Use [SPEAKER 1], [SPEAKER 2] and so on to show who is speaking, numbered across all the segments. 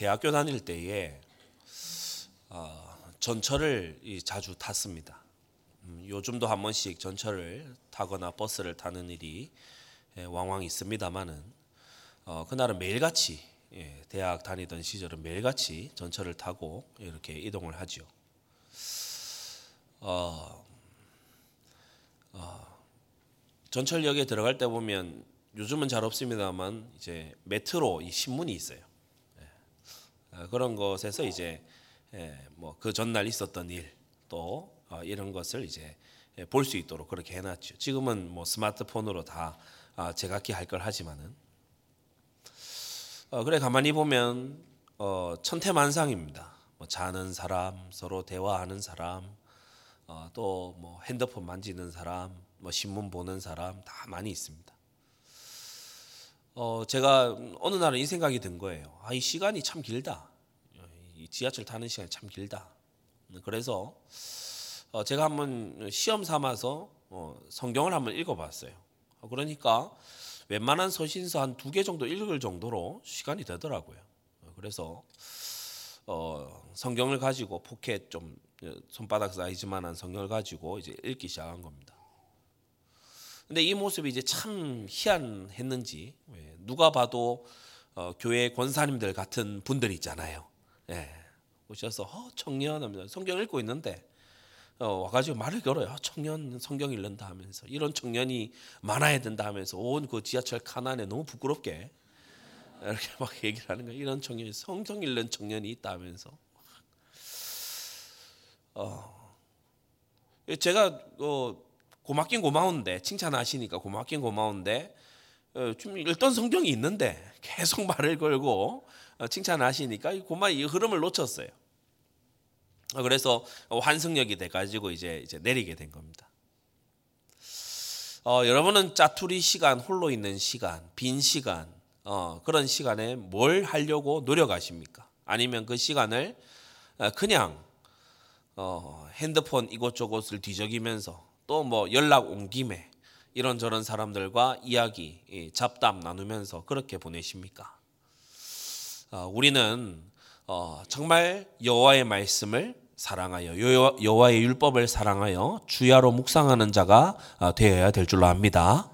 [SPEAKER 1] 대학교 다닐 때에 어, 전철을 자주 탔습니다. 음, 요즘도 한 번씩 전철을 타거나 버스를 타는 일이 예, 왕왕 있습니다만은 어, 그날은 매일같이 예, 대학 다니던 시절은 매일같이 전철을 타고 이렇게 이동을 하죠. 어, 어, 전철역에 들어갈 때 보면 요즘은 잘 없습니다만 이제 메트로 이 신문이 있어요. 예, 그런 것에서 이제 예, 뭐그 전날 있었던 일또 어, 이런 것을 이제 예, 볼수 있도록 그렇게 해놨죠. 지금은 뭐 스마트폰으로 다 아, 제각기 할 걸 하지만은 어, 그래 가만히 보면 어, 천태만상입니다. 뭐 자는 사람, 서로 대화하는 사람, 어, 또뭐 핸드폰 만지는 사람, 뭐 신문 보는 사람 다 많이 있습니다. 어, 제가 어느 날은 이 생각이 든 거예요. 아, 이 시간이 참 길다. 이 지하철 타는 시간이 참 길다. 그래서 어, 제가 한번 시험 삼아서 어, 성경을 한번 읽어봤어요. 어, 그러니까 웬만한 서신서 한 두 개 정도 읽을 정도로 시간이 되더라고요. 그래서 성경을 가지고 포켓 좀 손바닥 사이즈만한 성경을 가지고 이제 읽기 시작한 겁니다. 근데 이 모습이 이제 참 희한했는지 누가 봐도 교회 권사님들 같은 분들 있잖아요. 예, 오셔서 어, 청년 성경 읽고 있는데 어, 와가지고 말을 걸어요. 청년 성경 읽는다 하면서 이런 청년이 많아야 된다 하면서 온 그 지하철 칸안에 너무 부끄럽게 이렇게 막 얘기를 하는 거예요. 이런 청년이 성경 읽는 청년이 있다 하면서 어, 제가 어, 고맙긴 고마운데 칭찬하시니까 고맙긴 고마운데 어, 좀 읽던 성경이 있는데 계속 말을 걸고 어, 칭찬하시니까 고마 이 흐름을 놓쳤어요. 어, 그래서 환승역이 돼가지고 이제 이제 내리게 된 겁니다. 어, 여러분은 짜투리 시간, 홀로 있는 시간, 빈 시간, 어, 그런 시간에 뭘 하려고 노력하십니까? 아니면 그 시간을 어, 그냥 어, 핸드폰 이곳저곳을 뒤적이면서 또 뭐 연락 온 김에 이런저런 사람들과 이야기, 잡담 나누면서 그렇게 보내십니까? 어, 우리는 어, 정말 여호와의 말씀을 사랑하여 여호와의 율법을 사랑하여 주야로 묵상하는 자가 어, 되어야 될 줄로 압니다.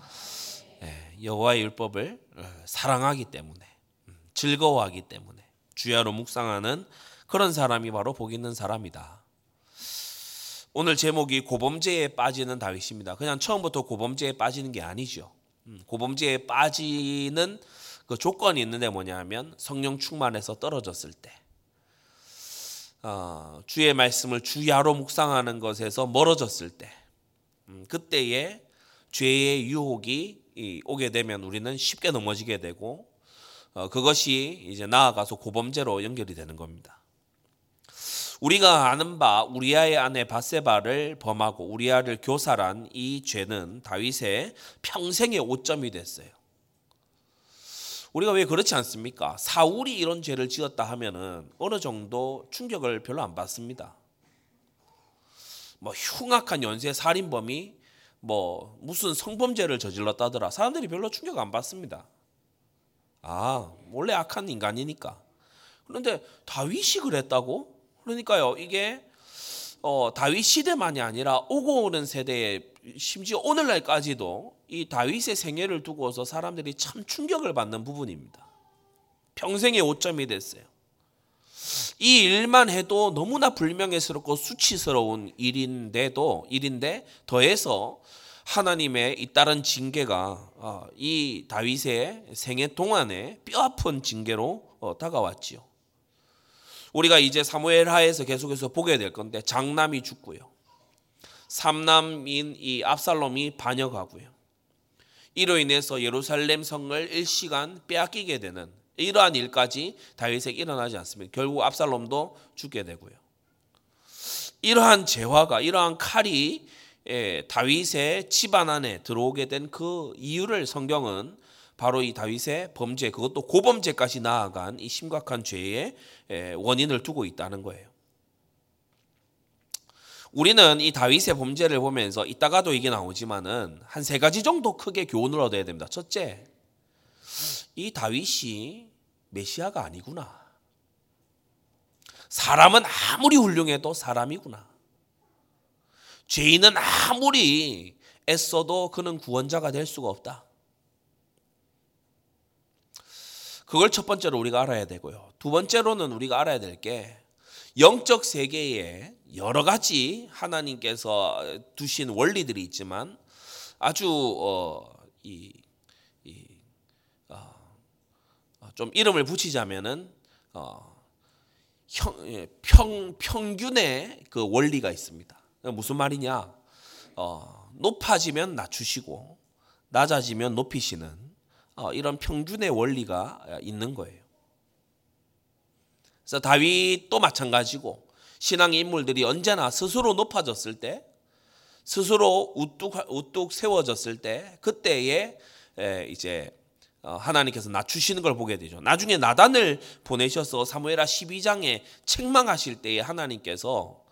[SPEAKER 1] 예, 여호와의 율법을 어, 사랑하기 때문에 음, 즐거워하기 때문에 주야로 묵상하는 그런 사람이 바로 복 있는 사람이다. 오늘 제목이 고범죄에 빠지는 다윗입니다. 그냥 처음부터 고범죄에 빠지는 게 아니죠. 음, 고범죄에 빠지는 그 조건이 있는데 뭐냐면 성령 충만해서 떨어졌을 때 어, 주의 말씀을 주야로 묵상하는 것에서 멀어졌을 때, 음, 그때에 죄의 유혹이 오게 되면 우리는 쉽게 넘어지게 되고, 어, 그것이 이제 나아가서 고범죄로 연결이 되는 겁니다. 우리가 아는 바 우리아의 아내 바세바를 범하고 우리아를 교살한 이 죄는 다윗의 평생의 오점이 됐어요. 우리가 왜 그렇지 않습니까? 사울이 이런 죄를 지었다 하면은 어느 정도 충격을 별로 안 받습니다. 뭐 흉악한 연쇄 살인범이 뭐 무슨 성범죄를 저질렀다더라. 사람들이 별로 충격 안 받습니다. 아, 원래 악한 인간이니까. 그런데 다윗이 그랬다고? 그러니까요. 이게 어, 다윗 시대만이 아니라 오고 오는 세대에 심지어 오늘날까지도 이 다윗의 생애를 두고서 사람들이 참 충격을 받는 부분입니다. 평생의 오점이 됐어요. 이 일만 해도 너무나 불명예스럽고 수치스러운 일인데도 일인데 더해서 하나님의 잇따른 징계가 어, 이 다윗의 생애 동안에 뼈아픈 징계로 어, 다가왔지요. 우리가 이제 사무엘 하에서 계속해서 보게 될 건데 장남이 죽고요. 삼남인 이 압살롬이 반역하고요. 이로 인해서 예루살렘 성을 일시간 빼앗기게 되는 이러한 일까지 다윗에게 일어나지 않습니다. 결국 압살롬도 죽게 되고요. 이러한 재화가 이러한 칼이 예, 다윗의 집안 안에 들어오게 된 그 이유를 성경은 바로 이 다윗의 범죄 그것도 고범죄까지 나아간 이 심각한 죄의 예, 원인을 두고 있다는 거예요. 우리는 이 다윗의 범죄를 보면서 이따가도 이게 나오지만은 한 세 가지 정도 크게 교훈을 얻어야 됩니다. 첫째, 이 다윗이 메시아가 아니구나. 사람은 아무리 훌륭해도 사람이구나. 죄인은 아무리 애써도 그는 구원자가 될 수가 없다. 그걸 첫 번째로 우리가 알아야 되고요. 두 번째로는 우리가 알아야 될 게 영적 세계에 여러 가지 하나님께서 두신 원리들이 있지만 아주 어, 이, 이, 어, 좀 이름을 붙이자면은 어, 형, 예, 평, 평균의 그 원리가 있습니다. 무슨 말이냐? 어, 높아지면 낮추시고 낮아지면 높이시는 어, 이런 평균의 원리가 있는 거예요. 그래서 다윗도 마찬가지고 신앙의 인물들이 언제나 스스로 높아졌을 때, 스스로 우뚝 우뚝 세워졌을 때, 그때에 이제 어, 하나님께서 낮추시는 걸 보게 되죠. 나중에 나단을 보내셔서 사무엘하 12장에 책망하실 때에 하나님께서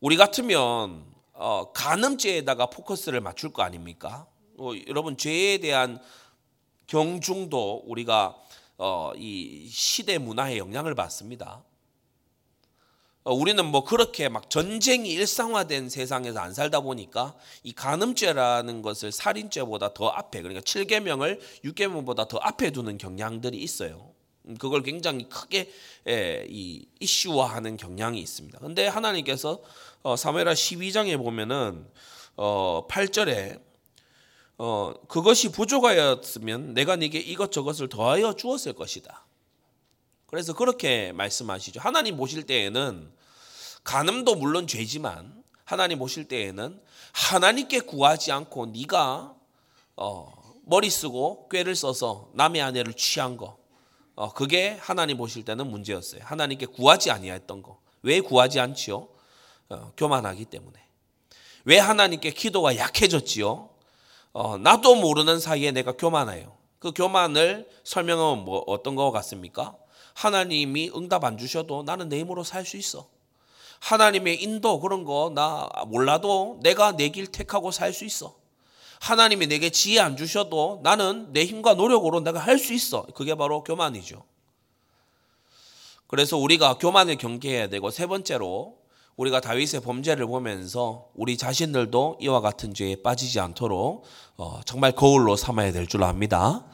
[SPEAKER 1] 우리 같으면 어, 간음죄에다가 포커스를 맞출 거 아닙니까? 어, 여러분 죄에 대한 경중도 우리가 어, 이 시대 문화의 영향을 받습니다. 어, 우리는 뭐 그렇게 막 전쟁이 일상화된 세상에서 안 살다 보니까 이 간음죄라는 것을 살인죄보다 더 앞에 그러니까 7계명을 6계명보다 더 앞에 두는 경향들이 있어요. 음, 그걸 굉장히 크게 예, 이 이슈화하는 경향이 있습니다. 근데 하나님께서 어, 사무엘하 12장에 보면은 8절에 어, 그것이 부족하였으면 내가 네게 이것저것을 더하여 주었을 것이다. 그래서 그렇게 말씀하시죠. 하나님 보실 때에는 간음도 물론 죄지만 하나님 보실 때에는 하나님께 구하지 않고 네가 어, 머리 쓰고 꾀를 써서 남의 아내를 취한 거 어, 그게 하나님 보실 때는 문제였어요. 하나님께 구하지 아니했던 거. 왜 구하지 않지요? 어, 교만하기 때문에. 왜 하나님께 기도가 약해졌지요? 어, 나도 모르는 사이에 내가 교만해요. 그 교만을 설명하면 뭐 어떤 거 같습니까? 하나님이 응답 안 주셔도 나는 내 힘으로 살 수 있어. 하나님의 인도 그런 거 나 몰라도 내가 내 길 택하고 살 수 있어. 하나님이 내게 지혜 안 주셔도 나는 내 힘과 노력으로 내가 할 수 있어. 그게 바로 교만이죠. 그래서 우리가 교만을 경계해야 되고 세 번째로 우리가 다윗의 범죄를 보면서 우리 자신들도 이와 같은 죄에 빠지지 않도록 어, 정말 거울로 삼아야 될 줄 압니다.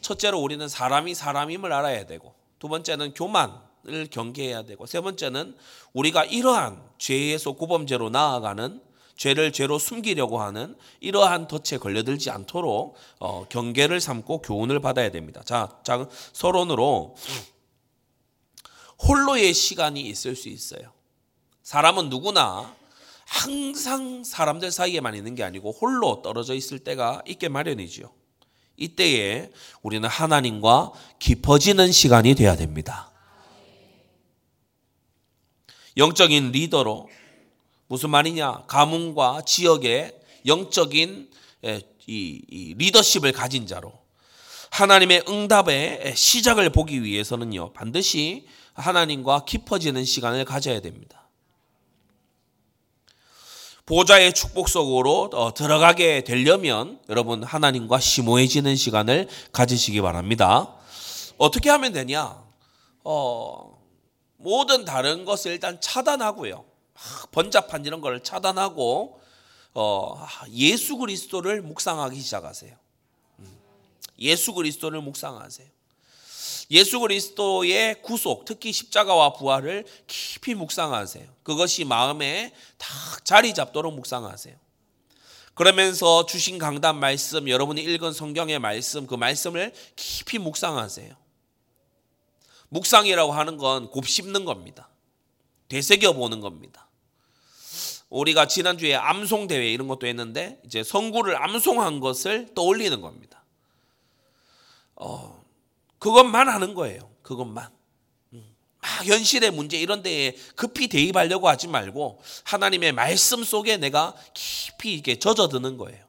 [SPEAKER 1] 첫째로 우리는 사람이 사람임을 알아야 되고 두 번째는 교만을 경계해야 되고 세 번째는 우리가 이러한 죄에서 고범죄로 나아가는 죄를 죄로 숨기려고 하는 이러한 덫에 걸려들지 않도록 어, 경계를 삼고 교훈을 받아야 됩니다. 자, 자 서론으로 홀로의 시간이 있을 수 있어요. 사람은 누구나 항상 사람들 사이에만 있는 게 아니고 홀로 떨어져 있을 때가 있게 마련이지요. 이때에 우리는 하나님과 깊어지는 시간이 되어야 됩니다. 영적인 리더로 무슨 말이냐? 가문과 지역의 영적인 이, 리더십을 가진 자로 하나님의 응답의 시작을 보기 위해서는요 반드시 하나님과 깊어지는 시간을 가져야 됩니다. 보좌의 축복 속으로 어, 들어가게 되려면 여러분 하나님과 심오해지는 시간을 가지시기 바랍니다. 어떻게 하면 되냐? 어, 모든 다른 것을 일단 차단하고요. 번잡한 이런 걸 차단하고 어, 예수 그리스도를 묵상하기 시작하세요. 음, 예수 그리스도를 묵상하세요. 예수 그리스도의 구속, 특히 십자가와 부활을 깊이 묵상하세요. 그것이 마음에 딱 자리 잡도록 묵상하세요. 그러면서 주신 강단 말씀, 여러분이 읽은 성경의 말씀, 그 말씀을 깊이 묵상하세요. 묵상이라고 하는 건 곱씹는 겁니다. 되새겨 보는 겁니다. 우리가 지난주에 암송 대회 이런 것도 했는데 이제 성구를 암송한 것을 떠올리는 겁니다. 어, 그것만 하는 거예요. 그것만. 음. 막 현실의 문제 이런 데에 급히 대입하려고 하지 말고 하나님의 말씀 속에 내가 깊이 이렇게 젖어드는 거예요.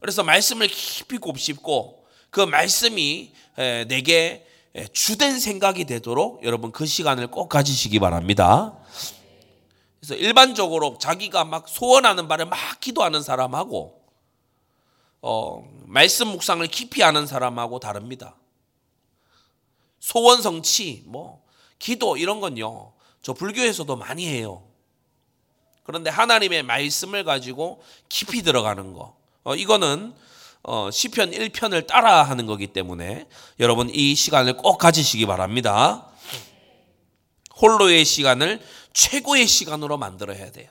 [SPEAKER 1] 그래서 말씀을 깊이 곱씹고 그 말씀이 내게 주된 생각이 되도록 여러분 그 시간을 꼭 가지시기 바랍니다. 그래서 일반적으로 자기가 막 소원하는 바를 막 기도하는 사람하고 어, 말씀 묵상을 깊이 하는 사람하고 다릅니다. 소원 성취, 뭐 기도 이런 건요. 저 불교에서도 많이 해요. 그런데 하나님의 말씀을 가지고 깊이 들어가는 거. 어, 이거는 어, 시편 1편을 따라 하는 거기 때문에 여러분 이 시간을 꼭 가지시기 바랍니다. 홀로의 시간을 최고의 시간으로 만들어야 돼요.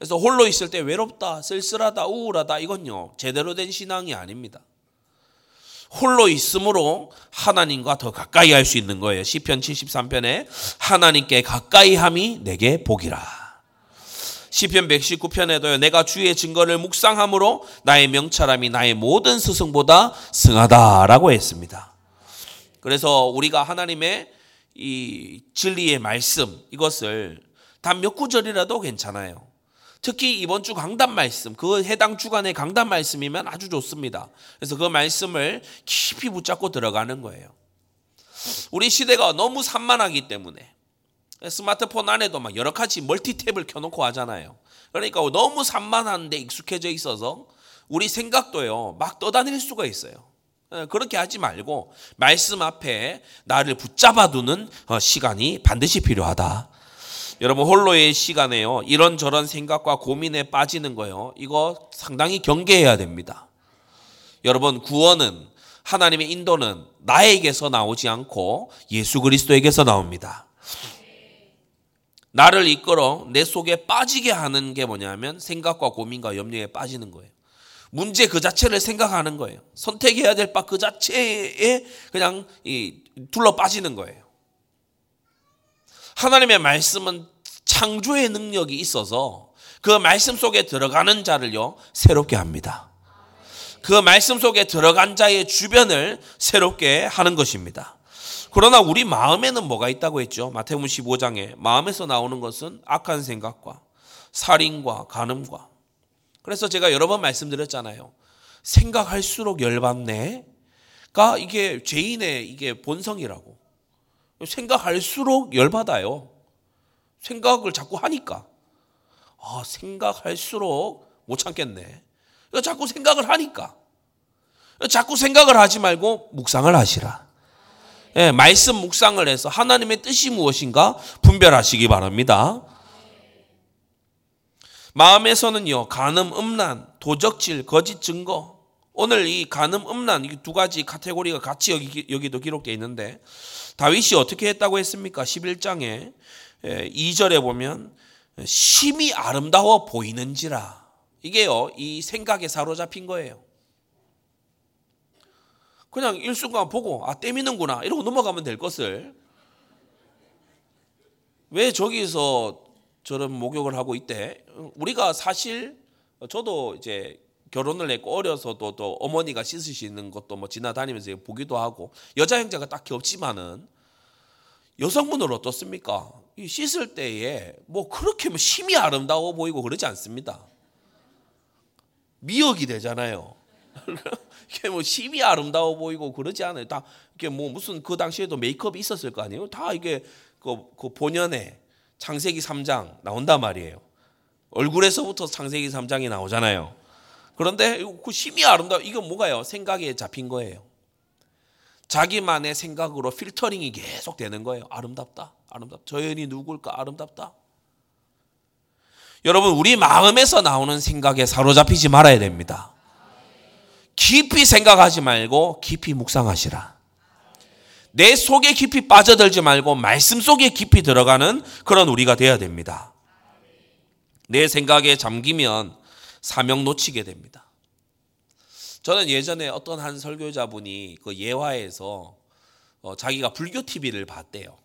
[SPEAKER 1] 그래서 홀로 있을 때 외롭다, 쓸쓸하다, 우울하다 이건요 제대로 된 신앙이 아닙니다. 홀로 있으므로 하나님과 더 가까이 할 수 있는 거예요. 시편 73편에 하나님께 가까이 함이 내게 복이라. 시편 119편에도요. 내가 주의 증거를 묵상함으로 나의 명철함이 나의 모든 스승보다 승하다라고 했습니다. 그래서 우리가 하나님의 이 진리의 말씀 이것을 단 몇 구절이라도 괜찮아요. 특히 이번 주 강단 말씀, 그 해당 주간의 강단 말씀이면 아주 좋습니다. 그래서 그 말씀을 깊이 붙잡고 들어가는 거예요. 우리 시대가 너무 산만하기 때문에 스마트폰 안에도 막 여러 가지 멀티탭을 켜놓고 하잖아요. 그러니까 너무 산만한데 익숙해져 있어서 우리 생각도요, 막 떠다닐 수가 있어요. 예, 그렇게 하지 말고 말씀 앞에 나를 붙잡아 두는 어, 시간이 반드시 필요하다. 여러분 홀로의 시간에요. 이런저런 생각과 고민에 빠지는 거요. 이거 상당히 경계해야 됩니다. 여러분 구원은 하나님의 인도는 나에게서 나오지 않고 예수 그리스도에게서 나옵니다. 나를 이끌어 내 속에 빠지게 하는 게 뭐냐면 생각과 고민과 염려에 빠지는 거예요. 문제 그 자체를 생각하는 거예요. 선택해야 될 바 그 자체에 그냥 둘러 빠지는 거예요. 하나님의 말씀은 창조의 능력이 있어서 그 말씀 속에 들어가는 자를요, 새롭게 합니다. 그 말씀 속에 들어간 자의 주변을 새롭게 하는 것입니다. 그러나 우리 마음에는 뭐가 있다고 했죠? 마태복음 15장에 마음에서 나오는 것은 악한 생각과 살인과 간음과 그래서 제가 여러 번 말씀드렸잖아요. 생각할수록 열받네가 이게 죄인의 이게 본성이라고. 생각할수록 열받아요. 생각을 자꾸 하니까. 아, 생각할수록 못 참겠네. 자꾸 생각을 하니까. 자꾸 생각을 하지 말고 묵상을 하시라. 예, 말씀 묵상을 해서 하나님의 뜻이 무엇인가 분별하시기 바랍니다. 마음에서는요, 간음, 음란, 도적질, 거짓 증거. 오늘 이 간음, 음란 이 두 가지 카테고리가 같이 여기, 여기도 기록되어 있는데 다윗이 어떻게 했다고 했습니까? 11장에 2절에 보면 심이 아름다워 보이는지라. 이게요, 이 생각에 사로잡힌 거예요. 그냥 일순간 보고, 아, 때미는구나. 이러고 넘어가면 될 것을. 왜 저기서 저런 목욕을 하고 있대? 우리가 사실, 저도 이제 결혼을 했고 어려서도 또 어머니가 씻으시는 것도 뭐 지나다니면서 보기도 하고 여자 형제가 딱히 없지만은 여성분은 어떻습니까? 씻을 때에 뭐 그렇게 뭐 심이 아름다워 보이고 그러지 않습니다. 미역이 되잖아요. 이게 뭐 심이 아름다워 보이고 그러지 않아요. 다 이게 뭐 무슨 그 당시에도 메이크업이 있었을 거 아니에요. 다 이게 그, 그 본연의 창세기 3장 나온단 말이에요. 얼굴에서부터 창세기 3장이 나오잖아요. 그런데 그 심이 아름다워 이건 뭐가요? 생각에 잡힌 거예요. 자기만의 생각으로 필터링이 계속 되는 거예요. 아름답다. 아름답다. 저 여인이 누굴까? 아름답다. 여러분, 우리 마음에서 나오는 생각에 사로잡히지 말아야 됩니다. 깊이 생각하지 말고 깊이 묵상하시라. 내 속에 깊이 빠져들지 말고 말씀 속에 깊이 들어가는 그런 우리가 되어야 됩니다. 내 생각에 잠기면 사명 놓치게 됩니다. 저는 예전에 어떤 한 설교자분이 그 예화에서 어, 자기가 불교 TV를 봤대요.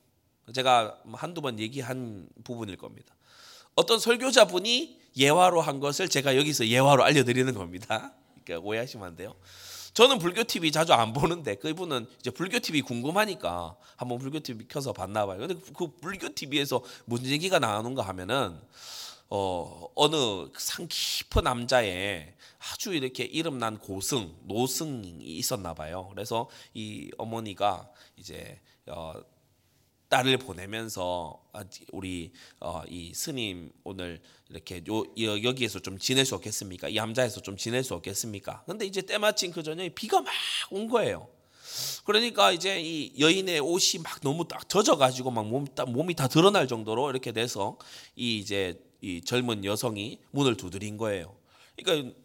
[SPEAKER 1] 제가 한두 번 얘기한 부분일 겁니다. 어떤 설교자분이 예화로 한 것을 제가 여기서 예화로 알려드리는 겁니다. 그러니까 오해하시면 안 돼요. 저는 불교 TV 자주 안 보는데 그분은 이제 불교 TV 궁금하니까 한번 불교 TV 켜서 봤나 봐요. 근데 그 불교 TV에서 무슨 얘기가 나오는가 하면은 어, 어느 상 깊은 남자의 아주 이렇게 이름 난 고승, 노승이 있었나 봐요. 그래서 이 어머니가 이제 어, 딸을 보내면서 아, 우리 어, 이 스님 오늘 이렇게 요, 여기에서 좀 지낼 수 없겠습니까? 이 함자에서 좀 지낼 수 없겠습니까? 근데 이제 때마침 그 저녁에 비가 막 온 거예요. 그러니까 이제 이 여인의 옷이 막 너무 딱 젖어가지고 막 몸, 몸이 다 드러날 정도로 이렇게 돼서 이 이제 이 젊은 여성이 문을 두드린 거예요. 그러니까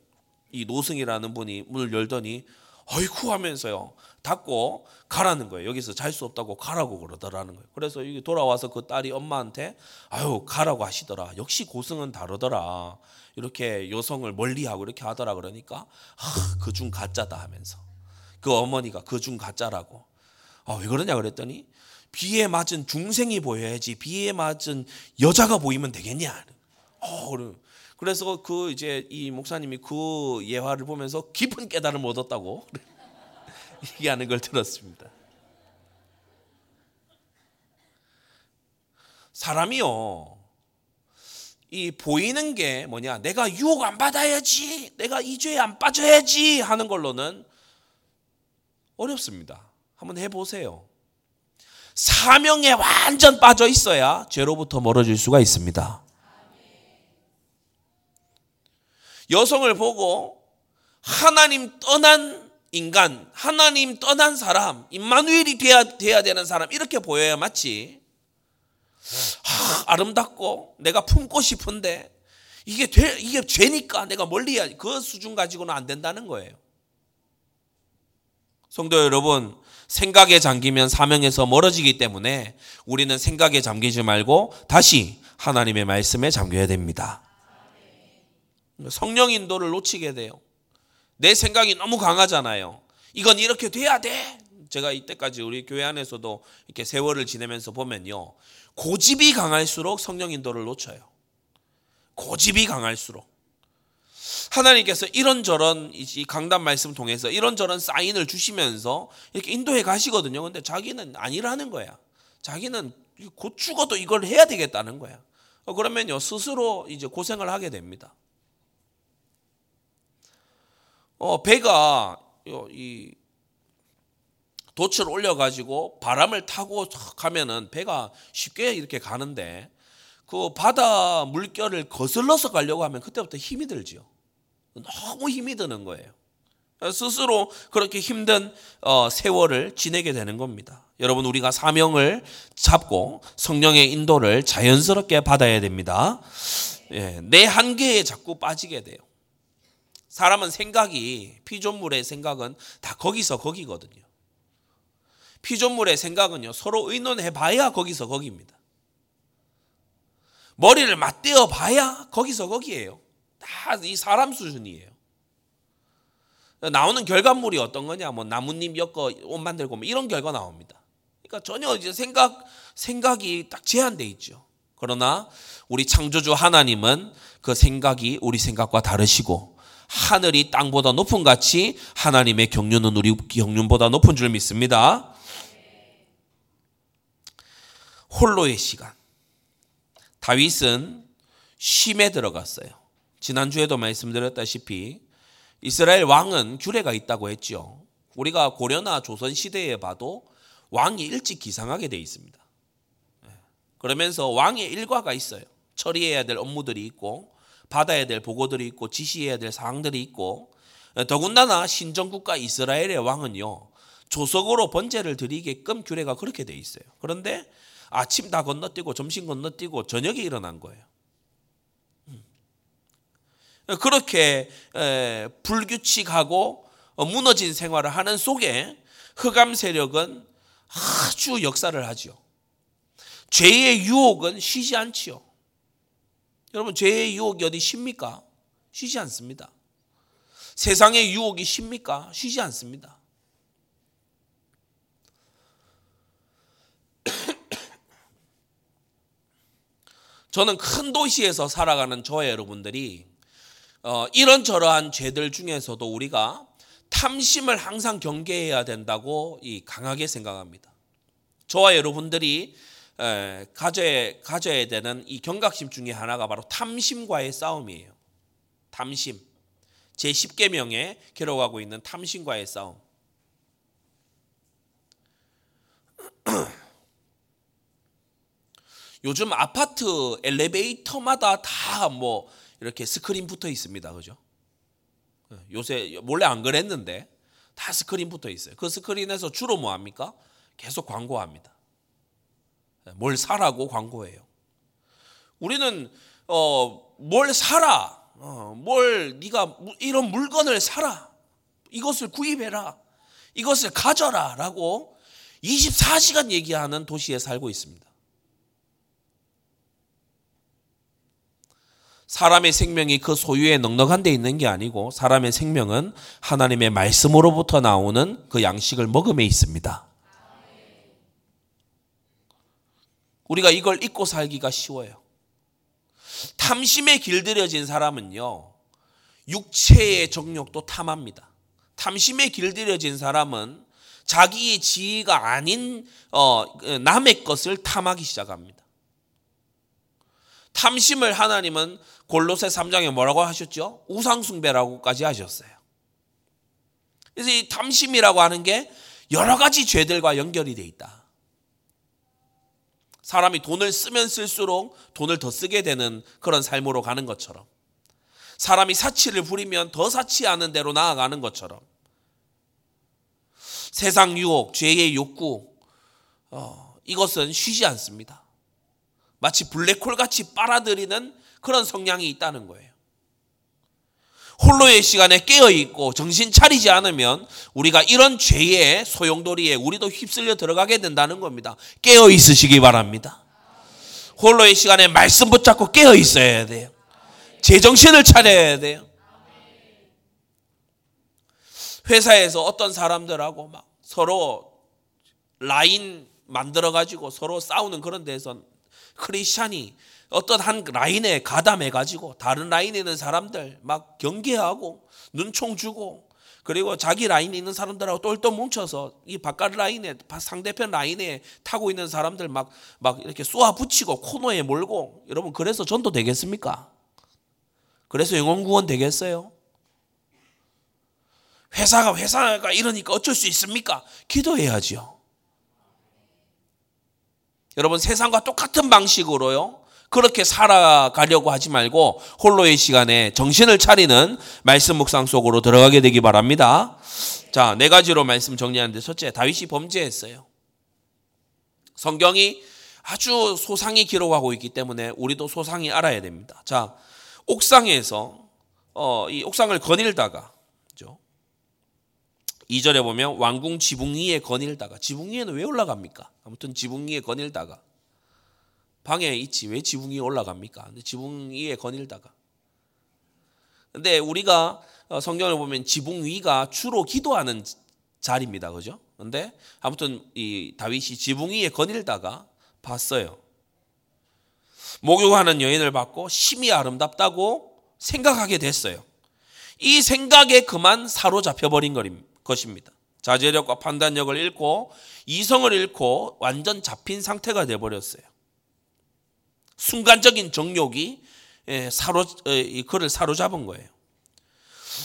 [SPEAKER 1] 이 노승이라는 분이 문을 열더니 어이쿠 하면서요 닫고 가라는 거예요. 여기서 잘 수 없다고 가라고 그러더라는 거예요. 그래서 여기 돌아와서 그 딸이 엄마한테 아유 가라고 하시더라. 역시 고승은 다르더라. 이렇게 여성을 멀리하고 이렇게 하더라 그러니까 아, 그중 가짜다 하면서 그 어머니가 그중 가짜라고 아, 왜 그러냐 그랬더니 비에 맞은 중생이 보여야지 비에 맞은 여자가 보이면 되겠냐. 어, 그래서 그 이제 이 목사님이 그 예화를 보면서 깊은 깨달음을 얻었다고 얘기하는 걸 들었습니다. 사람이요. 이 보이는 게 뭐냐? 내가 유혹 안 받아야지. 내가 이 죄에 안 빠져야지 하는 걸로는 어렵습니다. 한번 해 보세요. 사명에 완전 빠져 있어야 죄로부터 멀어질 수가 있습니다. 여성을 보고 하나님 떠난 인간, 하나님 떠난 사람, 임마누엘이 돼야, 돼야 되는 사람 이렇게 보여야 맞지. 하, 아름답고 내가 품고 싶은데 이게 돼, 이게 죄니까 내가 멀리야 그 수준 가지고는 안 된다는 거예요. 성도 여러분, 생각에 잠기면 사명에서 멀어지기 때문에 우리는 생각에 잠기지 말고 다시 하나님의 말씀에 잠겨야 됩니다. 성령 인도를 놓치게 돼요. 내 생각이 너무 강하잖아요. 이건 이렇게 돼야 돼. 제가 이때까지 우리 교회 안에서도 이렇게 세월을 지내면서 보면요. 고집이 강할수록 성령 인도를 놓쳐요. 고집이 강할수록. 하나님께서 이런저런 이 강단 말씀 통해서 이런저런 사인을 주시면서 이렇게 인도해 가시거든요. 근데 자기는 아니라는 거야. 자기는 곧 죽어도 이걸 해야 되겠다는 거야. 어, 그러면요 스스로 이제 고생을 하게 됩니다. 어, 배가 이 돛을 올려가지고 바람을 타고 가면은 배가 쉽게 이렇게 가는데 그 바다 물결을 거슬러서 가려고 하면 그때부터 힘이 들지요. 너무 힘이 드는 거예요. 스스로 그렇게 힘든 어, 세월을 지내게 되는 겁니다. 여러분 우리가 사명을 잡고 성령의 인도를 자연스럽게 받아야 됩니다. 예, 내 한계에 자꾸 빠지게 돼요. 사람은 생각이 피조물의 생각은 다 거기서 거기거든요. 피조물의 생각은요 서로 의논해 봐야 거기서 거기입니다. 머리를 맞대어 봐야 거기서 거기예요. 다 이 사람 수준이에요. 나오는 결과물이 어떤 거냐? 뭐 나뭇잎 엮어 옷 만들고 뭐 이런 결과 나옵니다. 그러니까 전혀 이제 생각 생각이 딱 제한돼 있죠. 그러나 우리 창조주 하나님은 그 생각이 우리 생각과 다르시고 하늘이 땅보다 높은 같이 하나님의 경륜은 우리 경륜보다 높은 줄 믿습니다. 홀로의 시간. 다윗은 쉼에 들어갔어요. 지난주에도 말씀드렸다시피 이스라엘 왕은 규례가 있다고 했죠. 우리가 고려나 조선 시대에 봐도 왕이 일찍 기상하게 돼 있습니다. 예. 그러면서 왕의 일과가 있어요. 처리해야 될 업무들이 있고 받아야 될 보고들이 있고 지시해야 될 사항들이 있고 더군다나 신정국가 이스라엘의 왕은요 조석으로 번제를 드리게끔 규례가 그렇게 돼 있어요. 그런데 아침 다 건너뛰고 점심 건너뛰고 저녁에 일어난 거예요. 음. 그렇게 불규칙하고 무너진 생활을 하는 속에 흑암 세력은 아주 역사를 하죠. 죄의 유혹은 쉬지 않지요. 여러분 죄의 유혹이 어디 쉽니까? 쉬지 않습니다. 세상의 유혹이 쉽니까? 쉬지 않습니다. 저는 큰 도시에서 살아가는 저 여러분들이 어, 이런저러한 죄들 중에서도 우리가 탐심을 항상 경계해야 된다고 이 강하게 생각합니다. 저와 여러분들이 에, 가져야, 가져야 되는 이 경각심 중에 하나가 바로 탐심과의 싸움이에요. 탐심. 제 10계명에 기록하고 있는 탐심과의 싸움. 요즘 아파트 엘리베이터마다 다 뭐 이렇게 스크린 붙어 있습니다. 그죠? 요새 원래 안 그랬는데 다 스크린 붙어 있어요. 그 스크린에서 주로 뭐 합니까? 계속 광고합니다. 뭘 사라고 광고해요. 우리는 어, 뭘 사라, 어, 뭘 네가 이런 물건을 사라, 이것을 구입해라, 이것을 가져라라고 24시간 얘기하는 도시에 살고 있습니다. 사람의 생명이 그 소유에 넉넉한 데 있는 게 아니고 사람의 생명은 하나님의 말씀으로부터 나오는 그 양식을 먹음에 있습니다. 우리가 이걸 잊고 살기가 쉬워요. 탐심에 길들여진 사람은요, 육체의 정욕도 탐합니다. 탐심에 길들여진 사람은 자기의 지위가 아닌 어, 남의 것을 탐하기 시작합니다. 탐심을 하나님은 골로새 3장에 뭐라고 하셨죠? 우상숭배라고까지 하셨어요. 그래서 이 탐심이라고 하는 게 여러 가지 죄들과 연결이 돼 있다. 사람이 돈을 쓰면 쓸수록 돈을 더 쓰게 되는 그런 삶으로 가는 것처럼 사람이 사치를 부리면 더 사치하는 대로 나아가는 것처럼 세상 유혹, 죄의 욕구 어, 이것은 쉬지 않습니다. 마치 블랙홀 같이 빨아들이는 그런 성향이 있다는 거예요. 홀로의 시간에 깨어 있고 정신 차리지 않으면 우리가 이런 죄의 소용돌이에 우리도 휩쓸려 들어가게 된다는 겁니다. 깨어 있으시기 바랍니다. 홀로의 시간에 말씀 붙잡고 깨어 있어야 돼요. 제정신을 차려야 돼요. 회사에서 어떤 사람들하고 막 서로 라인 만들어 가지고 서로 싸우는 그런 데서 크리스찬이 어떤 한 라인에 가담해 가지고 다른 라인에 있는 사람들 막 경계하고 눈총 주고 그리고 자기 라인에 있는 사람들하고 똘똘 뭉쳐서 이 바깥 라인에 상대편 라인에 타고 있는 사람들 막 막 이렇게 쏘아 붙이고 코너에 몰고 여러분 그래서 전도 되겠습니까? 그래서 영원 구원 되겠어요? 회사가 회사가 이러니까 어쩔 수 있습니까? 기도해야지요. 여러분 세상과 똑같은 방식으로요. 그렇게 살아가려고 하지 말고 홀로의 시간에 정신을 차리는 말씀 묵상 속으로 들어가게 되기 바랍니다. 자, 네 가지로 말씀 정리하는데 첫째, 다윗이 범죄했어요. 성경이 아주 소상히 기록하고 있기 때문에 우리도 소상히 알아야 됩니다. 자, 옥상에서 어, 이 옥상을 거닐다가 그죠? 2절에 보면 왕궁 지붕 위에 거닐다가 지붕 위에는 왜 올라갑니까? 아무튼 지붕 위에 거닐다가 방에 있지 왜 지붕 위에 올라갑니까? 지붕 위에 거닐다가 근데 우리가 어, 성경을 보면 지붕 위가 주로 기도하는 자리입니다. 그죠? 근데 아무튼 이 다윗이 지붕 위에 거닐다가 봤어요. 목욕하는 여인을 봤고 심히 아름답다고 생각하게 됐어요. 이 생각에 그만 사로잡혀 버린 것입니다. 자제력과 판단력을 잃고 이성을 잃고 완전 잡힌 상태가 돼 버렸어요. 순간적인 정욕이 예, 사로 그를 사로잡은 거예요.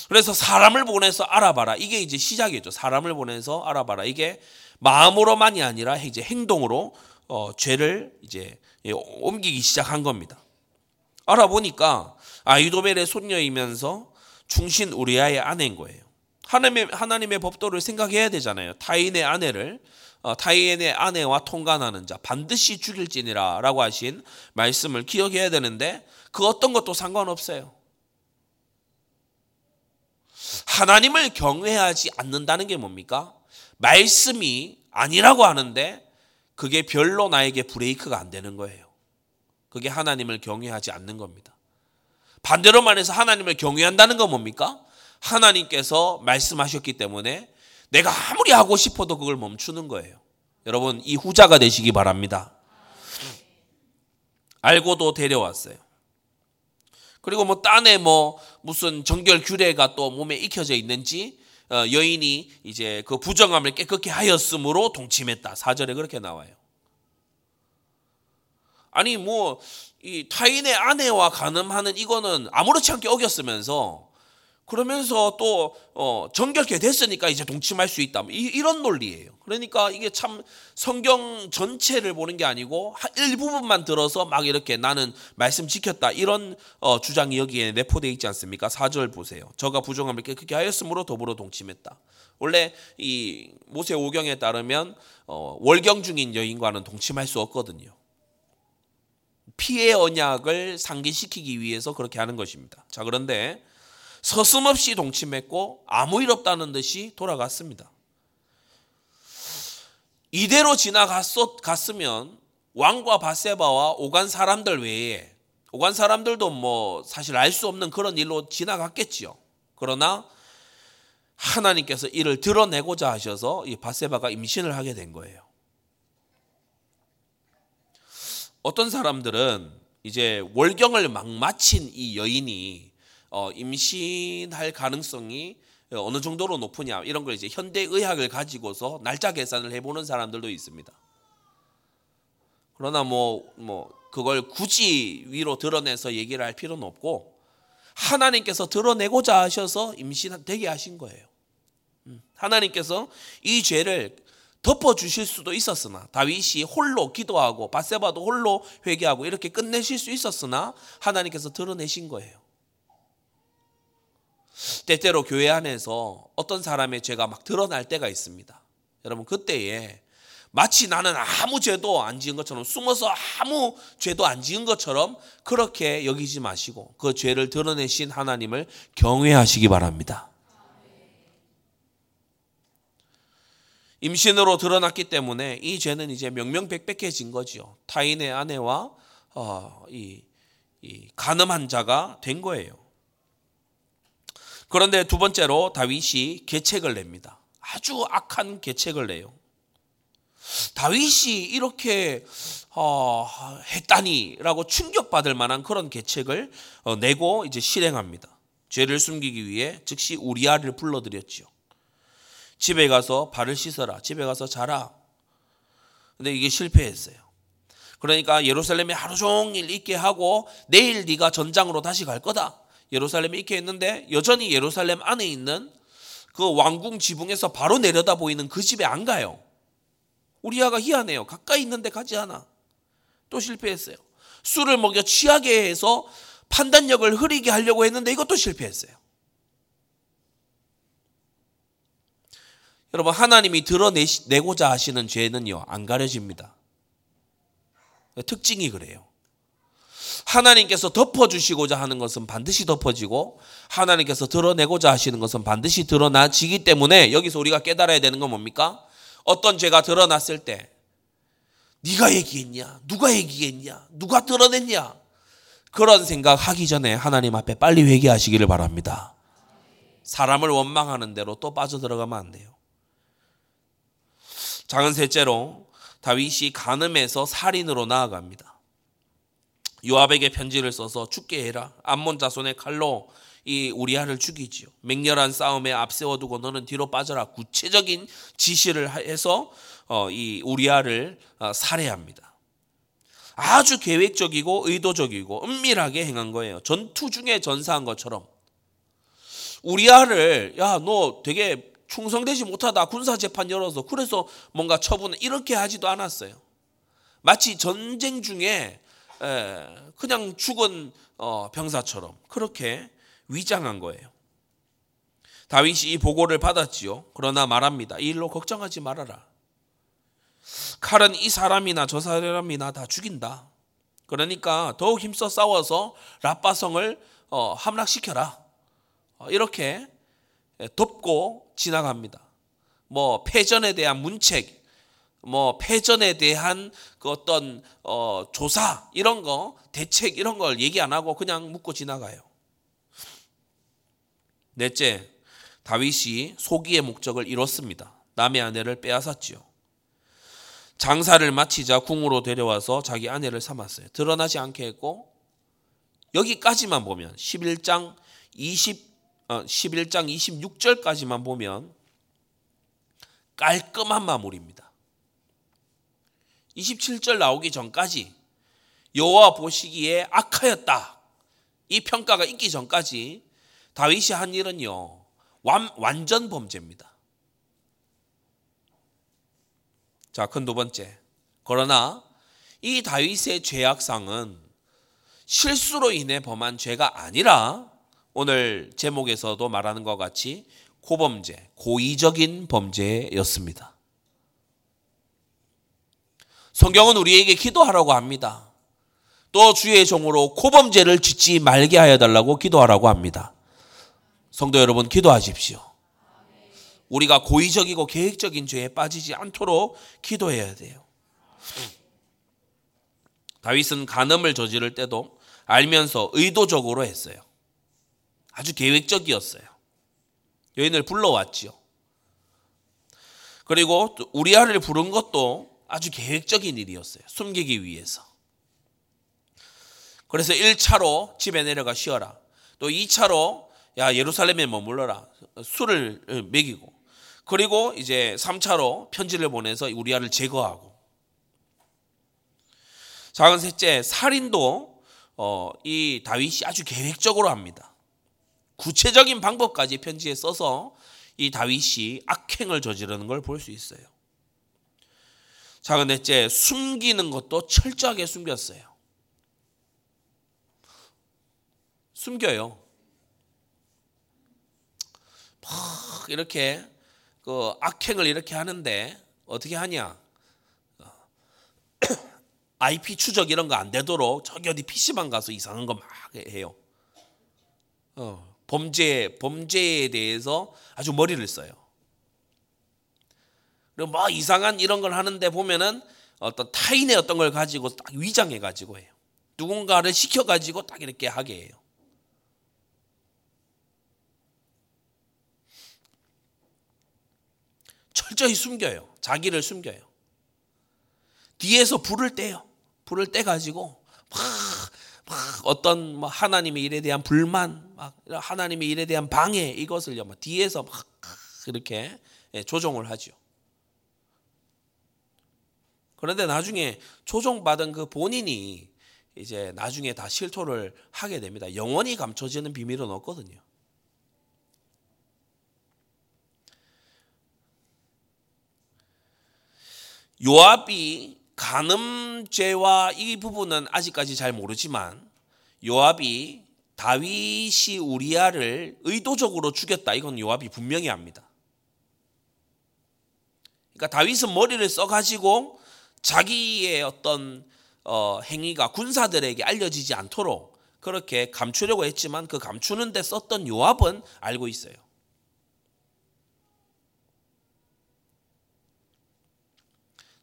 [SPEAKER 1] 그래서 사람을 보내서 알아봐라. 이게 이제 시작이죠. 사람을 보내서 알아봐라. 이게 마음으로만이 아니라 이제 행동으로 어, 죄를 이제 예, 옮기기 시작한 겁니다. 알아보니까 아이도벨의 손녀이면서 충신 우리아의 아내인 거예요. 하나님의, 하나님의 법도를 생각해야 되잖아요. 타인의 아내를 어, 타인의 아내와 통관하는 자 반드시 죽일지니라라고 하신 말씀을 기억해야 되는데 그 어떤 것도 상관없어요. 하나님을 경외하지 않는다는 게 뭡니까? 말씀이 아니라고 하는데 그게 별로 나에게 브레이크가 안 되는 거예요. 그게 하나님을 경외하지 않는 겁니다. 반대로 말해서 하나님을 경외한다는 건 뭡니까? 하나님께서 말씀하셨기 때문에 내가 아무리 하고 싶어도 그걸 멈추는 거예요. 여러분, 이 후자가 되시기 바랍니다. 알고도 데려왔어요. 그리고 뭐 딴에 뭐 무슨 정결 규례가 또 몸에 익혀져 있는지 어, 여인이 이제 그 부정함을 깨끗게 하였으므로 동침했다. 사절에 그렇게 나와요. 아니 뭐 이 타인의 아내와 간음하는 이거는 아무렇지 않게 어겼으면서 그러면서 또 어, 정결케 됐으니까 이제 동침할 수 있다. 이, 런 논리예요. 그러니까 이게 참 성경 전체를 보는 게 아니고 일부분만 들어서 막 이렇게 나는 말씀 지켰다 이런 어, 주장이 여기에 내포되어 있지 않습니까? 4절 보세요. 저가 부정함을 깨끗게 하였으므로 더불어 동침했다. 원래 이 모세 오경에 따르면 어, 월경 중인 여인과는 동침할 수 없거든요. 피의 언약을 상기시키기 위해서 그렇게 하는 것입니다. 자 그런데 서슴없이 동침했고 아무 일 없다는 듯이 돌아갔습니다. 이대로 지나갔으면 왕과 바세바와 오간 사람들 외에 오간 사람들도 뭐 사실 알 수 없는 그런 일로 지나갔겠지요. 그러나 하나님께서 이를 드러내고자 하셔서 이 바세바가 임신을 하게 된 거예요. 어떤 사람들은 이제 월경을 막 마친 이 여인이 어, 임신할 가능성이 어느 정도로 높으냐 이런 걸 이제 현대 의학을 가지고서 날짜 계산을 해보는 사람들도 있습니다. 그러나 뭐뭐 뭐 그걸 굳이 위로 드러내서 얘기를 할 필요는 없고 하나님께서 드러내고자 하셔서 임신되게 하신 거예요. 음, 하나님께서 이 죄를 덮어 주실 수도 있었으나 다윗이 홀로 기도하고 바세바도 홀로 회개하고 이렇게 끝내실 수 있었으나 하나님께서 드러내신 거예요. 때때로 교회 안에서 어떤 사람의 죄가 막 드러날 때가 있습니다. 여러분 그때에 마치 나는 아무 죄도 안 지은 것처럼 숨어서 아무 죄도 안 지은 것처럼 그렇게 여기지 마시고 그 죄를 드러내신 하나님을 경외하시기 바랍니다. 임신으로 드러났기 때문에 이 죄는 이제 명명백백해진 거지요. 타인의 아내와 어, 이, 이 가늠한 자가 된 거예요. 그런데 두 번째로 다윗이 계책을 냅니다. 아주 악한 계책을 내요. 다윗이 이렇게 어, 했다니라고 충격받을 만한 그런 계책을 어, 내고 이제 실행합니다. 죄를 숨기기 위해 즉시 우리아를 불러들였지요. 집에 가서 발을 씻어라. 집에 가서 자라. 근데 이게 실패했어요. 그러니까 예루살렘에 하루 종일 있게 하고 내일 네가 전장으로 다시 갈 거다. 예루살렘에 있게 했는데 여전히 예루살렘 안에 있는 그 왕궁 지붕에서 바로 내려다 보이는 그 집에 안 가요. 우리 아가 희한해요. 가까이 있는데 가지 않아. 또 실패했어요. 술을 먹여 취하게 해서 판단력을 흐리게 하려고 했는데 이것도 실패했어요. 여러분 하나님이 드러내고자 하시는 죄는요 안 가려집니다. 특징이 그래요. 하나님께서 덮어주시고자 하는 것은 반드시 덮어지고 하나님께서 드러내고자 하시는 것은 반드시 드러나지기 때문에 여기서 우리가 깨달아야 되는 건 뭡니까? 어떤 죄가 드러났을 때 네가 얘기했냐? 누가 얘기했냐? 누가 드러냈냐? 그런 생각 하기 전에 하나님 앞에 빨리 회개하시기를 바랍니다. 사람을 원망하는 대로 또 빠져들어가면 안 돼요. 작은 셋째로 다윗이 간음에서 살인으로 나아갑니다. 요압에게 편지를 써서 죽게 해라. 암몬 자손의 칼로 이 우리아를 죽이지요. 맹렬한 싸움에 앞세워두고 너는 뒤로 빠져라. 구체적인 지시를 해서 어, 이 우리아를 어, 살해합니다. 아주 계획적이고 의도적이고 은밀하게 행한 거예요. 전투 중에 전사한 것처럼. 우리아를 야 너 되게 충성되지 못하다 군사 재판 열어서 그래서 뭔가 처분 이렇게 하지도 않았어요. 마치 전쟁 중에 그냥 죽은 어, 병사처럼 그렇게 위장한 거예요. 다윗이 이 보고를 받았지요. 그러나 말합니다. 이 일로 걱정하지 말아라. 칼은 이 사람이나 저 사람이나 다 죽인다. 그러니까 더욱 힘써 싸워서 라빠성을 어, 함락시켜라. 어, 이렇게 덮고 지나갑니다. 뭐 패전에 대한 문책, 뭐 패전에 대한 그 어떤 어 조사 이런 거 대책 이런 걸 얘기 안 하고 그냥 묻고 지나가요. 넷째, 다윗이 소기의 목적을 이뤘습니다. 남의 아내를 빼앗았지요. 장사를 마치자 궁으로 데려와서 자기 아내를 삼았어요. 드러나지 않게 했고 여기까지만 보면 11장 20 어, 11장 26절까지만 보면 깔끔한 마무리입니다. 27절 나오기 전까지 여호와 보시기에 악하였다. 이 평가가 있기 전까지 다윗이 한 일은요. 완, 완전 범죄입니다. 자, 큰 두 번째. 그러나 이 다윗의 죄악상은 실수로 인해 범한 죄가 아니라 오늘 제목에서도 말하는 것 같이 고범죄, 고의적인 범죄였습니다. 성경은 우리에게 기도하라고 합니다. 또 주의 종으로 고범죄를 짓지 말게 하여 달라고 기도하라고 합니다. 성도 여러분 기도하십시오. 우리가 고의적이고 계획적인 죄에 빠지지 않도록 기도해야 돼요. 다윗은 간음을 저지를 때도 알면서 의도적으로 했어요. 아주 계획적이었어요. 여인을 불러왔지요. 그리고 우리아를 부른 것도 아주 계획적인 일이었어요. 숨기기 위해서. 그래서 1차로 집에 내려가 쉬어라. 또 2차로 야 예루살렘에 머물러라. 술을 먹이고. 그리고 이제 3차로 편지를 보내서 우리아를 제거하고. 작은 셋째 살인도 어, 이 다윗이 아주 계획적으로 합니다. 구체적인 방법까지 편지에 써서 이 다윗이 악행을 저지르는 걸 볼 수 있어요. 작은 넷째 숨기는 것도 철저하게 숨겼어요. 숨겨요. 막 이렇게 그 악행을 이렇게 하는데 어떻게 하냐? IP 추적 이런 거 안 되도록 저기 어디 PC방 가서 이상한 거 막 해요. 어, 범죄 범죄에 대해서 아주 머리를 써요. 뭐 이상한 이런 걸 하는데 보면은 어떤 타인의 어떤 걸 가지고 딱 위장해 가지고 해요. 누군가를 시켜 가지고 딱 이렇게 하게 해요. 철저히 숨겨요. 자기를 숨겨요. 뒤에서 불을 떼요. 불을 떼 가지고 막, 막 어떤 뭐 하나님의 일에 대한 불만, 막 하나님의 일에 대한 방해 이것을요. 막 뒤에서 막 이렇게 예, 조종을 하죠. 그런데 나중에 조종받은 그 본인이 이제 나중에 다 실토를 하게 됩니다. 영원히 감춰지는 비밀은 없거든요. 요압이 간음죄와 이 부분은 아직까지 잘 모르지만 요압이 다윗이 우리아를 의도적으로 죽였다. 이건 요압이 분명히 합니다. 그러니까 다윗은 머리를 써가지고 자기의 어떤 어, 행위가 군사들에게 알려지지 않도록 그렇게 감추려고 했지만 그 감추는데 썼던 요압은 알고 있어요.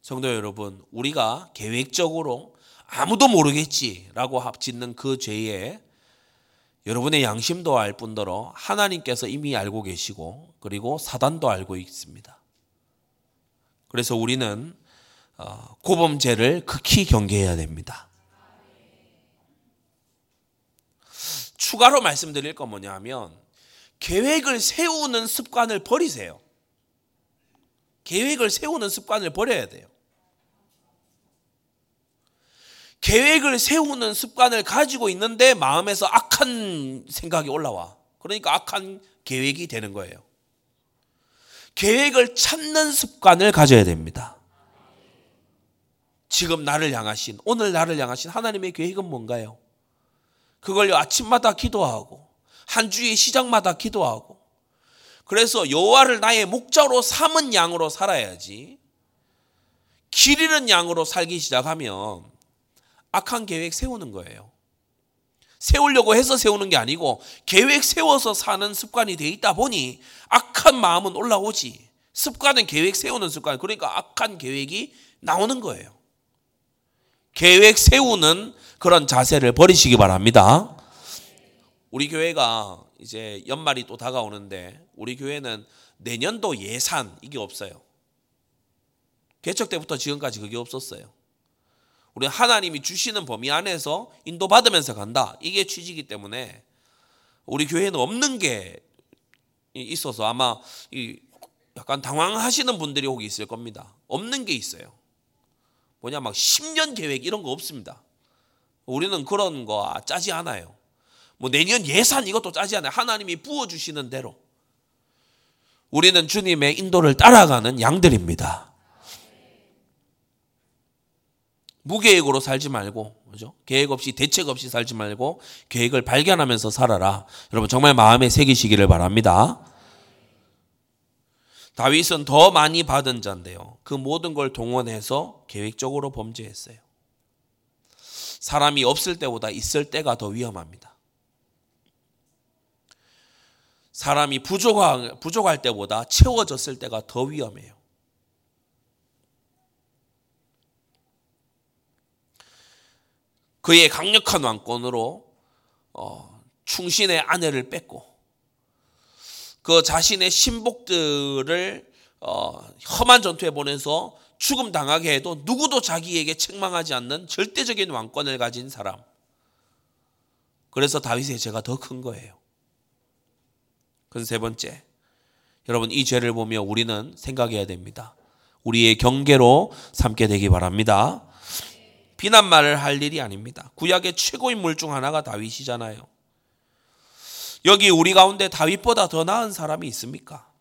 [SPEAKER 1] 성도 여러분, 우리가 계획적으로 아무도 모르겠지라고 짓는 그 죄에 여러분의 양심도 알 뿐더러 하나님께서 이미 알고 계시고 그리고 사단도 알고 있습니다. 그래서 우리는 어, 고범죄를 극히 경계해야 됩니다. 추가로 말씀드릴 건 뭐냐면 계획을 세우는 습관을 버리세요. 계획을 세우는 습관을 버려야 돼요. 계획을 세우는 습관을 가지고 있는데 마음에서 악한 생각이 올라와. 그러니까 악한 계획이 되는 거예요. 계획을 찾는 습관을 가져야 됩니다. 지금 나를 향하신, 오늘 나를 향하신 하나님의 계획은 뭔가요? 그걸 아침마다 기도하고, 한 주의 시작마다 기도하고, 그래서 여호와를 나의 목자로 삼은 양으로 살아야지, 길 잃은 양으로 살기 시작하면 악한 계획 세우는 거예요. 세우려고 해서 세우는 게 아니고 계획 세워서 사는 습관이 돼 있다 보니 악한 마음은 올라오지. 습관은 계획 세우는 습관. 그러니까 악한 계획이 나오는 거예요. 계획 세우는 그런 자세를 버리시기 바랍니다. 우리 교회가 이제 연말이 또 다가오는데 우리 교회는 내년도 예산 이게 없어요. 개척 때부터 지금까지 그게 없었어요. 우리 하나님이 주시는 범위 안에서 인도받으면서 간다. 이게 취지이기 때문에 우리 교회는 없는 게 있어서 아마 약간 당황하시는 분들이 혹 있을 겁니다. 없는 게 있어요. 뭐냐 막 10년 계획 이런 거 없습니다. 우리는 그런 거 짜지 않아요. 뭐 내년 예산 이것도 짜지 않아요. 하나님이 부어 주시는 대로. 우리는 주님의 인도를 따라가는 양들입니다. 무계획으로 살지 말고, 그죠? 계획 없이, 대책 없이 살지 말고, 계획을 발견하면서 살아라. 여러분, 정말 마음에 새기시기를 바랍니다. 다윗은 더 많이 받은 자인데요. 그 모든 걸 동원해서 계획적으로 범죄했어요. 사람이 없을 때보다 있을 때가 더 위험합니다. 사람이 부족할, 부족할 때보다 채워졌을 때가 더 위험해요. 그의 강력한 왕권으로 어, 충신의 아내를 뺏고 그 자신의 신복들을 어, 험한 전투에 보내서 죽음 당하게 해도 누구도 자기에게 책망하지 않는 절대적인 왕권을 가진 사람. 그래서 다윗의 죄가 더 큰 거예요. 그건 세 번째. 여러분 이 죄를 보며 우리는 생각해야 됩니다. 우리의 경계로 삼게 되기 바랍니다. 비난말을 할 일이 아닙니다. 구약의 최고 인물 중 하나가 다윗이잖아요. 여기 우리 가운데 다윗보다 더 나은 사람이 있습니까?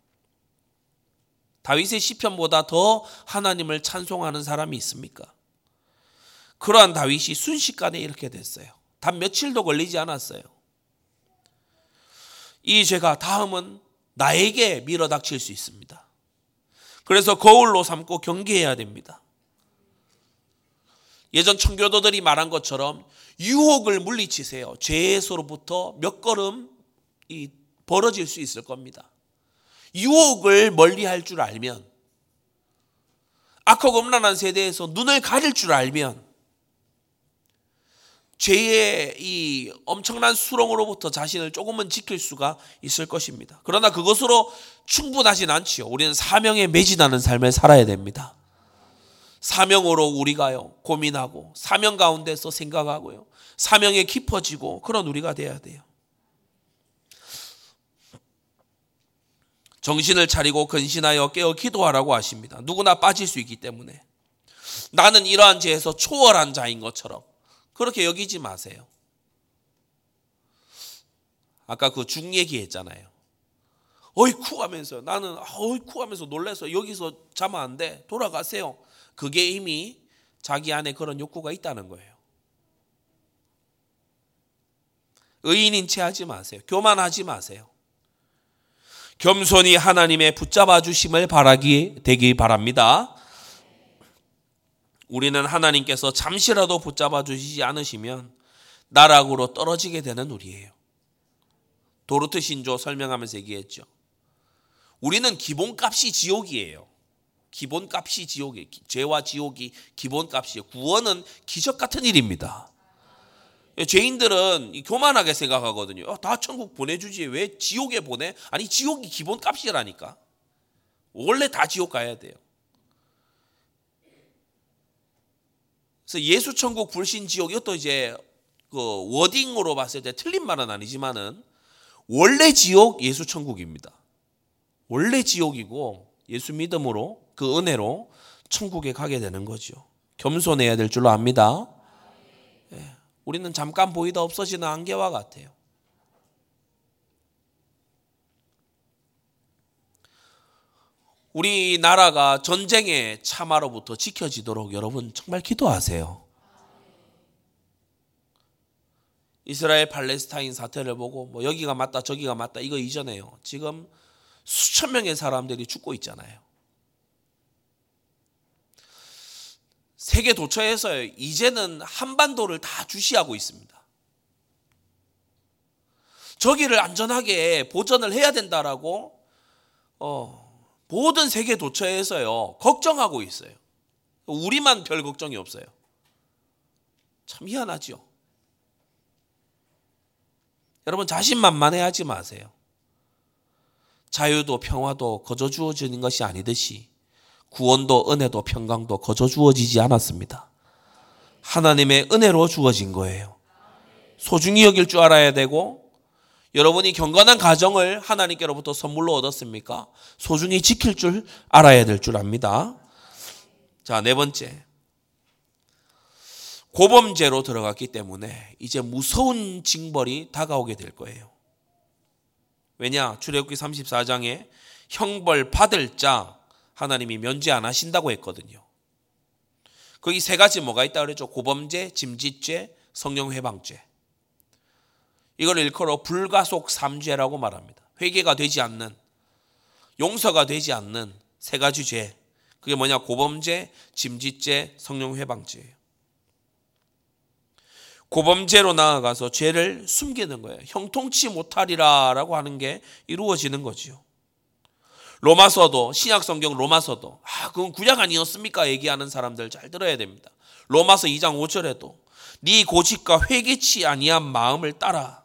[SPEAKER 1] 다윗의 시편보다 더 하나님을 찬송하는 사람이 있습니까? 그러한 다윗이 순식간에 이렇게 됐어요. 단 며칠도 걸리지 않았어요. 이 죄가 다음은 나에게 밀어닥칠 수 있습니다. 그래서 거울로 삼고 경계해야 됩니다. 예전 청교도들이 말한 것처럼 유혹을 물리치세요. 죄에서로부터 몇 걸음 벌어질 수 있을 겁니다. 유혹을 멀리 할 줄 알면 악하고 음란한 세대에서 눈을 가릴 줄 알면 죄의 이 엄청난 수렁으로부터 자신을 조금은 지킬 수가 있을 것입니다. 그러나 그것으로 충분하진 않지요. 우리는 사명에 매진하는 삶을 살아야 됩니다. 사명으로 우리가요, 고민하고, 사명 가운데서 생각하고요, 사명에 깊어지고, 그런 우리가 돼야 돼요. 정신을 차리고 근신하여 깨어 기도하라고 하십니다. 누구나 빠질 수 있기 때문에. 나는 이러한 죄에서 초월한 자인 것처럼 그렇게 여기지 마세요. 아까 그 죽 얘기했잖아요. 어이쿠 하면서 나는 아, 어이쿠 하면서 놀래서 여기서 자면 안 돼. 돌아가세요. 그게 이미 자기 안에 그런 욕구가 있다는 거예요. 의인인 채 하지 마세요. 교만하지 마세요. 겸손히 하나님의 붙잡아 주심을 바라기 되기 바랍니다. 우리는 하나님께서 잠시라도 붙잡아 주시지 않으시면 나락으로 떨어지게 되는 우리예요. 도르트 신조 설명하면서 얘기했죠. 우리는 기본값이 지옥이에요. 기본값이 지옥이에요. 죄와 지옥이 기본값이에요. 구원은 기적 같은 일입니다. 예, 죄인들은 교만하게 생각하거든요. 어, 다 천국 보내주지 왜 지옥에 보내? 아니 지옥이 기본값이라니까. 원래 다 지옥 가야 돼요. 그래서 예수 천국 불신 지옥 이것도 이제 그 워딩으로 봤을 때 틀린 말은 아니지만은 원래 지옥 예수 천국입니다. 원래 지옥이고 예수 믿음으로 그 은혜로 천국에 가게 되는 거죠. 겸손해야 될 줄로 압니다. 우리는 잠깐 보이다 없어지는 안개와 같아요. 우리 나라가 전쟁의 참화로부터 지켜지도록 여러분 정말 기도하세요. 이스라엘 팔레스타인 사태를 보고 뭐 여기가 맞다 저기가 맞다 이거 이전에요. 지금 수천 명의 사람들이 죽고 있잖아요. 세계 도처에서 이제는 한반도를 다 주시하고 있습니다. 저기를 안전하게 보전을 해야 된다라고 어, 모든 세계 도처에서요 걱정하고 있어요. 우리만 별 걱정이 없어요. 참 희한하죠. 여러분 자신만만해하지 마세요. 자유도 평화도 거저 주어지는 것이 아니듯이 구원도 은혜도 평강도 거저 주어지지 않았습니다. 하나님의 은혜로 주어진 거예요. 소중히 여길 줄 알아야 되고 여러분이 경건한 가정을 하나님께로부터 선물로 얻었습니까? 소중히 지킬 줄 알아야 될 줄 압니다. 자, 네 번째. 고범죄로 들어갔기 때문에 이제 무서운 징벌이 다가오게 될 거예요. 왜냐? 출애굽기 34장에 형벌 받을 자 하나님이 면제 안 하신다고 했거든요. 거기 세 가지 뭐가 있다 그랬죠? 고범죄, 짐짓죄, 성령 회방죄. 이걸 일컬어 불가속 삼죄라고 말합니다. 회개가 되지 않는 용서가 되지 않는 세 가지 죄. 그게 뭐냐? 고범죄, 짐짓죄, 성령 회방죄예요. 고범죄로 나아가서 죄를 숨기는 거예요. 형통치 못하리라라고 하는 게 이루어지는 거지요. 로마서도 신약 성경 로마서도 아 그건 구약 아니었습니까? 얘기하는 사람들 잘 들어야 됩니다. 로마서 2장 5절에도 네 고집과 회개치 아니한 마음을 따라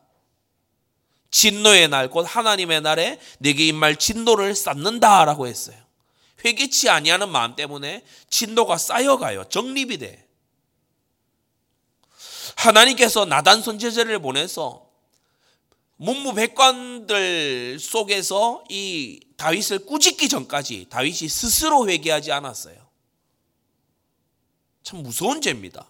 [SPEAKER 1] 진노의 날 곧 하나님의 날에 내게 임말 진노를 쌓는다라고 했어요. 회개치 아니하는 마음 때문에 진노가 쌓여가요. 정립이 돼. 하나님께서 나단 선제자를 보내서 문무백관들 속에서 이 다윗을 꾸짖기 전까지 다윗이 스스로 회개하지 않았어요. 참 무서운 죄입니다.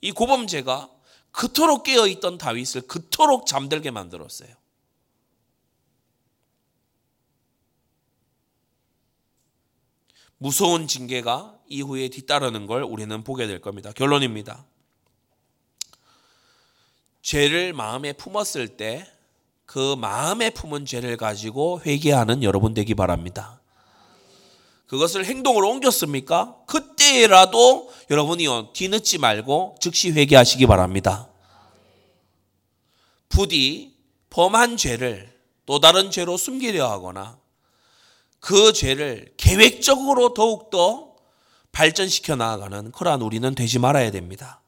[SPEAKER 1] 이 고범죄가 그토록 깨어 있던 다윗을 그토록 잠들게 만들었어요. 무서운 징계가 이후에 뒤따르는 걸 우리는 보게 될 겁니다. 결론입니다. 죄를 마음에 품었을 때 그 마음에 품은 죄를 가지고 회개하는 여러분 되기 바랍니다. 그것을 행동으로 옮겼습니까? 그때라도 여러분이요 뒤늦지 말고 즉시 회개하시기 바랍니다. 부디 범한 죄를 또 다른 죄로 숨기려 하거나 그 죄를 계획적으로 더욱더 발전시켜 나아가는 그러한 우리는 되지 말아야 됩니다.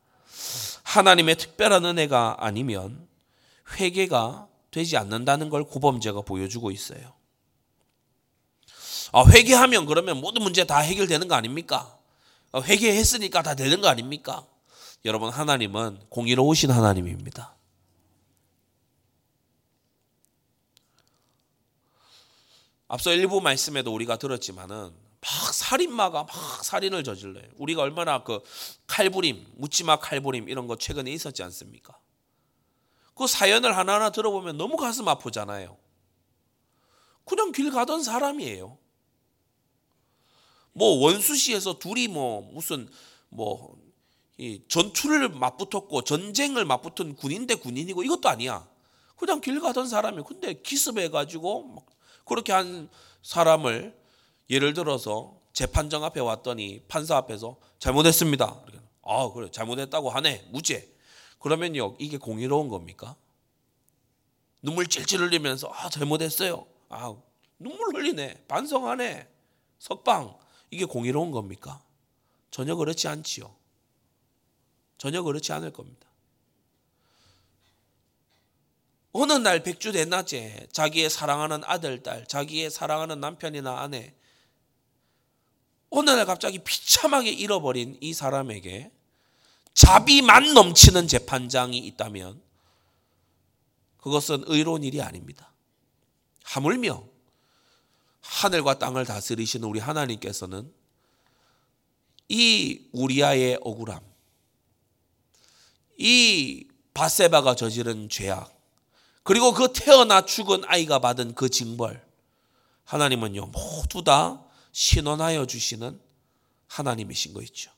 [SPEAKER 1] 하나님의 특별한 은혜가 아니면 회개가 되지 않는다는 걸 고범죄가 보여주고 있어요. 아, 회개하면 그러면 모든 문제 다 해결되는 거 아닙니까? 아, 회개했으니까 다 되는 거 아닙니까? 여러분, 하나님은 공의로우신 하나님입니다. 앞서 일부 말씀에도 우리가 들었지만은 막 살인마가 막 살인을 저질러요. 우리가 얼마나 그 칼부림, 묻지마 칼부림 이런 거 최근에 있었지 않습니까? 그 사연을 하나하나 들어보면 너무 가슴 아프잖아요. 그냥 길 가던 사람이에요. 뭐 원수시에서 둘이 뭐 무슨 뭐 전투를 맞붙었고 전쟁을 맞붙은 군인 대 군인이고 이것도 아니야. 그냥 길 가던 사람이 근데 기습해 가지고 그렇게 한 사람을 예를 들어서 재판정 앞에 왔더니 판사 앞에서 잘못했습니다. 아, 그래. 잘못했다고 하네. 무죄. 그러면요. 이게 공의로운 겁니까? 눈물 찔찔 흘리면서 아, 잘못했어요. 아, 눈물 흘리네. 반성하네. 석방. 이게 공의로운 겁니까? 전혀 그렇지 않지요. 전혀 그렇지 않을 겁니다. 어느 날 백주 대낮에 자기의 사랑하는 아들, 딸, 자기의 사랑하는 남편이나 아내, 어느 날 갑자기 비참하게 잃어버린 이 사람에게 자비만 넘치는 재판장이 있다면 그것은 의로운 일이 아닙니다. 하물며 하늘과 땅을 다스리시는 우리 하나님께서는 이 우리아의 억울함, 이 바세바가 저지른 죄악, 그리고 그 태어나 죽은 아이가 받은 그 징벌, 하나님은요 모두 다 신원하여 주시는 하나님이신 거 있죠.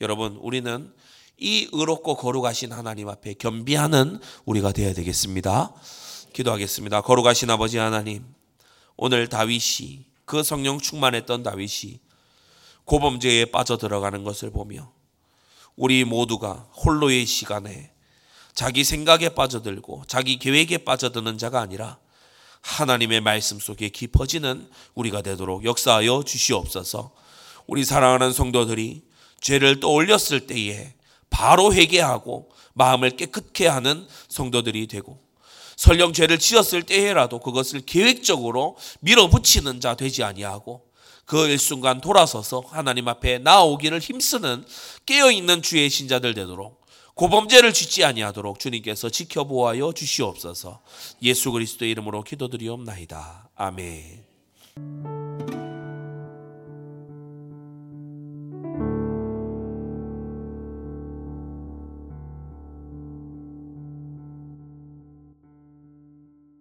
[SPEAKER 1] 여러분, 우리는 이 의롭고 거룩하신 하나님 앞에 겸비하는 우리가 되어야 되겠습니다. 기도하겠습니다. 거룩하신 아버지 하나님, 오늘 다윗이 그 성령 충만했던 다윗이 고범죄에 빠져 들어가는 것을 보며 우리 모두가 홀로의 시간에 자기 생각에 빠져들고 자기 계획에 빠져드는 자가 아니라 하나님의 말씀 속에 깊어지는 우리가 되도록 역사하여 주시옵소서. 우리 사랑하는 성도들이 죄를 떠올렸을 때에 바로 회개하고 마음을 깨끗게 하는 성도들이 되고 설령 죄를 지었을 때에라도 그것을 계획적으로 밀어붙이는 자 되지 아니하고 그 일순간 돌아서서 하나님 앞에 나오기를 힘쓰는 깨어있는 주의 신자들 되도록 고범죄를 짓지 아니하도록 주님께서 지켜보아여 주시옵소서. 예수 그리스도의 이름으로 기도드리옵나이다. 아멘.